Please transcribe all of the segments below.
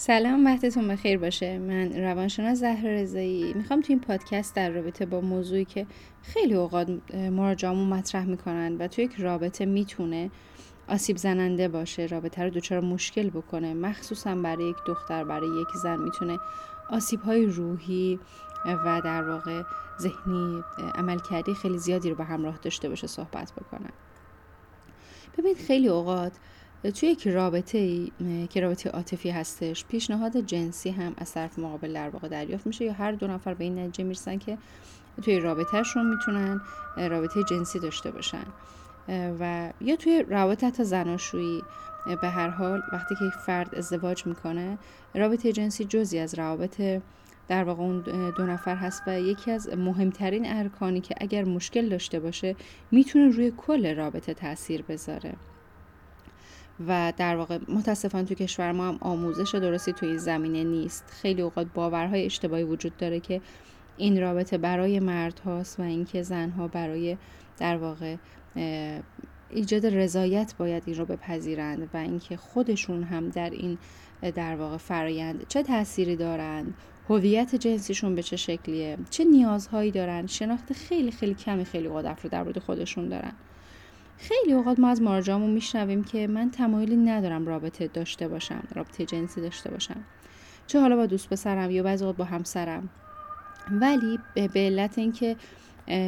سلام وقتتون بخیر باشه. من روانشناس زهر رضایی. می‌خوام تو این پادکست در رابطه با موضوعی که خیلی اوقات مراجعمون مطرح می‌کنن و تو یک رابطه می‌تونه آسیب زننده باشه رابطه رو دچار مشکل بکنه. مخصوصا برای یک دختر برای یک زن می‌تونه آسیب های روحی و در واقع ذهنی عملکردی خیلی زیادی رو به همراه داشته باشه صحبت بکنن ببینید خیلی اوقات توی یک رابطه ای که رابطه عاطفی هستش پیشنهاد جنسی هم از طرف مقابل در واقع دریافت میشه یا هر دو نفر به این نتیجه می‌رسن که توی رابطهشون می‌تونن رابطه جنسی داشته باشن. و یا توی روابط حتی زناشویی به هر حال وقتی که یک فرد ازدواج می‌کنه رابطه جنسی جزی از روابط در واقع اون دو نفر هست و یکی از مهمترین ارکانی که اگر مشکل داشته باشه می‌تونه روی کل رابطه تاثیر بذاره. و در واقع متاسفانه تو کشور ما هم آموزش درستی توی این زمینه نیست. خیلی اوقات باورهای اشتباهی وجود داره که این رابطه برای مرد هاست و اینکه زنها برای در واقع ایجاد رضایت باید این رو بپذیرند و اینکه خودشون هم در این در واقع فرایند چه تأثیری دارند هویت جنسیشون به چه شکلیه چه نیازهایی دارن شناخت خیلی خیلی کمی خیلی اوقات رو در مورد خودشون دارن. خیلی اوقات ما از مراجعامون میشنویم که من تمایلی ندارم رابطه داشته باشم رابطه جنسی داشته باشم. چه حالا با دوست پسرم یا بعضی با همسرم. ولی به علت اینکه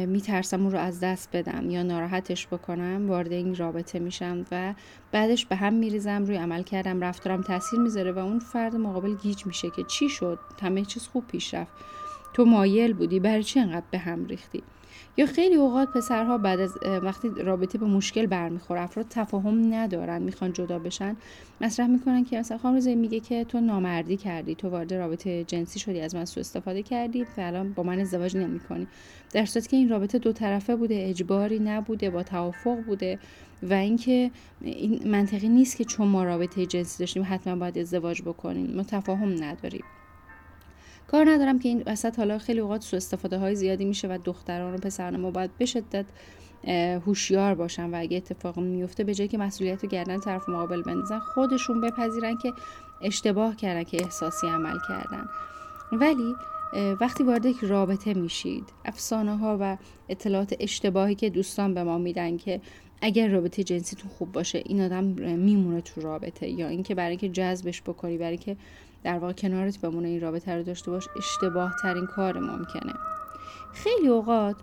میترسم اون رو از دست بدم یا ناراحتش بکنم وارد این رابطه میشم و بعدش به هم میریزم روی عمل کردم رفتارم تاثیر می‌ذاره و اون فرد مقابل گیج میشه که چی شد؟ همه چیز خوب پیش رفت. تو مایل بودی؟ برای چی انقدر به هم ریختی؟ یا خیلی اوقات پسرها بعد از وقتی رابطه به مشکل برمیخوره افراد تفاهم ندارن می‌خوان جدا بشن مطرح می‌کنن که مثلا خانم رضایی میگه که تو نامردی کردی تو وارد رابطه جنسی شدی از من سوء استفاده کردی و الان با من ازدواج نمی‌کنی. در صورتی که این رابطه دو طرفه بوده اجباری نبوده با توافق بوده و اینکه این منطقی نیست که چون ما رابطه جنسی داشتیم حتما باید ازدواج بکنیم. ما تفاهم نداریم. کار ندارم که این وسط حالا خیلی اوقات سو استفاده های زیادی میشه و دختران و پسران ما باید به شدت هوشیار باشن و اگه اتفاق میفته به جایی که مسئولیت رو گردن طرف مقابل بندازن خودشون بپذیرن که اشتباه کردن که احساسی عمل کردن. ولی وقتی وارد یک رابطه میشید افسانه ها و اطلاعات اشتباهی که دوستان به ما میدن که اگر رابطه جنسیتون خوب باشه این آدم میمونه تو رابطه یا اینکه برای اینکه جذبش بکنی برای که در واقع کنارت بمونه این رابطه رو داشته باش اشتباه ترین کار ممکنه. خیلی اوقات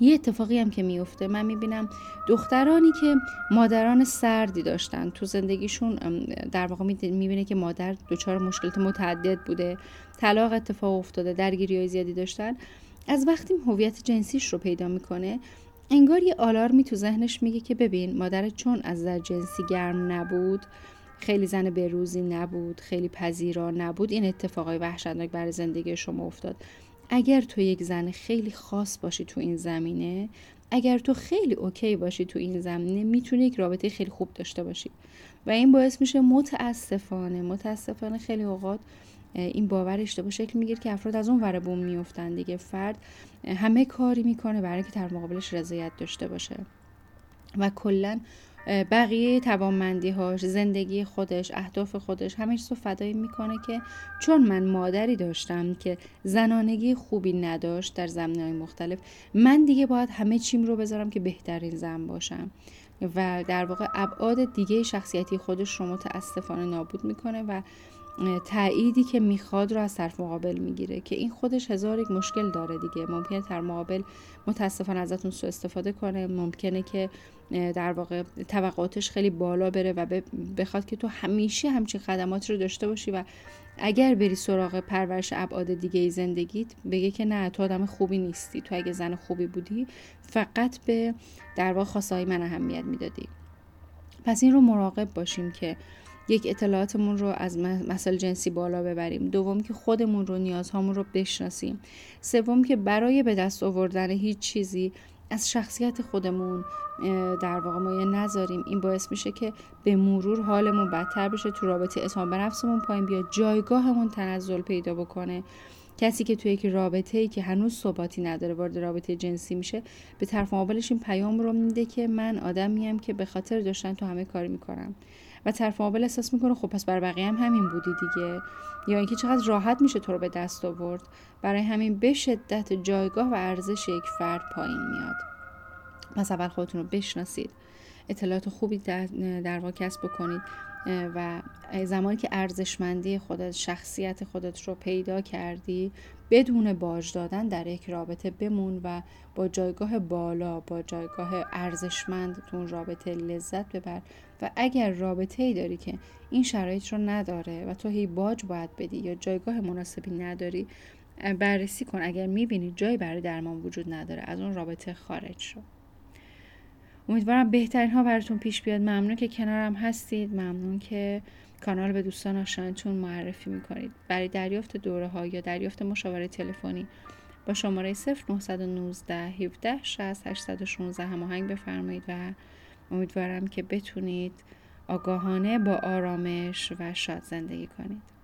یه اتفاقی هم که میفته من می‌بینم دخترانی که مادران سردی داشتن تو زندگیشون در واقع می‌بینه که مادر دچار مشکلات متعدد بوده طلاق اتفاق افتاده درگیری های زیادی داشتن از وقتی هویت جنسیش رو پیدا می‌کنه انگار یه آلارمی تو ذهنش میگه که ببین مادر چون از در جنسی گرم نبود خیلی زن بروزی نبود خیلی پذیرا نبود. این اتفاقای وحشتناک برای زندگی شما افتاد. اگر تو یک زن خیلی خاص باشی تو این زمینه اگر تو خیلی اوکی باشی تو این زمینه می‌تونی یک رابطه خیلی خوب داشته باشی. و این باعث میشه متاسفانه متاسفانه خیلی اوقات این باور اشتباه شکل می‌گیره که افراد از اون ور بوم میفتن دیگه. فرد همه کاری می‌کنه برای که در مقابلش رضایت داشته باشه. و کلا بقیه توانمندی هاش زندگی خودش اهداف خودش همه چیز رو فدایی می‌کنه که چون من مادری داشتم که زنانگی خوبی نداشت در زمینه های مختلف من دیگه باید همه چیم رو بذارم که بهترین زن باشم. و در واقع ابعاد دیگه شخصیتی خودش رو متاسفانه نابود می‌کنه و تأییدی که می‌خواد رو از طرف مقابل می‌گیره که این خودش هزار یک مشکل داره دیگه. ممکنه طرف مقابل متاسفانه ازتون سو استفاده کنه. ممکنه که در واقع توقعاتش خیلی بالا بره و بخواد که تو همیشه همچین خدمات رو داشته باشی و اگر بری سراغ پرورش ابعاد دیگه ای زندگیت بگه که نه تو آدم خوبی نیستی. تو اگه زن خوبی بودی فقط به در واقع خواستهای من اهمیت می‌دادی. پس این رو مراقب باشیم که یک اطلاعاتمون رو از مسائل جنسی بالا ببریم. دوم که خودمون رو نیازهامون رو بشناسیم. سوم که برای به دست آوردن هیچ چیزی از شخصیت خودمون در واقع مایه نذاریم. این باعث میشه که به مرور حالمون بدتر بشه تو رابطه اعتماد به نفسمون پایین بیاد جایگاهمون تنزل پیدا بکنه. کسی که توی یک رابطه ای که هنوز ثباتی نداره وارد رابطه جنسی میشه به طرف مقابلش این پیام رو میده که من آدمیم که به خاطر داشتن تو همه کاری می‌کنم. و طرف مقابل احساس می‌کنه خب پس برای بقیه هم همین بودی دیگه. یا اینکه چقدر راحت میشه تو رو به دست آورد. برای همین به شدت جایگاه و ارزش یک فرد پایین میاد. پس اول خودتون رو بشناسید. اطلاعات خوبی در واقع کسب بکنید. و زمانی که ارزشمندی خودت شخصیت خودت رو پیدا کردی بدون باج دادن در یک رابطه بمون و با جایگاه بالا با جایگاه ارزشمند تو رابطه لذت ببر. و اگر رابطه ای داری که این شرایط رو نداره و تو هی باج باید بدی یا جایگاه مناسبی نداری بررسی کن. اگر می‌بینی جایی برای درمان وجود نداره از اون رابطه خارج شو. امیدوارم بهترین ها براتون پیش بیاد. ممنون که کنارم هستید. ممنون که کانال به دوستان آشناتون معرفی می‌کنید. برای دریافت دوره ها یا دریافت مشاوره تلفنی با شماره 0919 17 60 816 هماهنگ بفرمایید و امیدوارم که بتونید آگاهانه با آرامش و شاد زندگی کنید.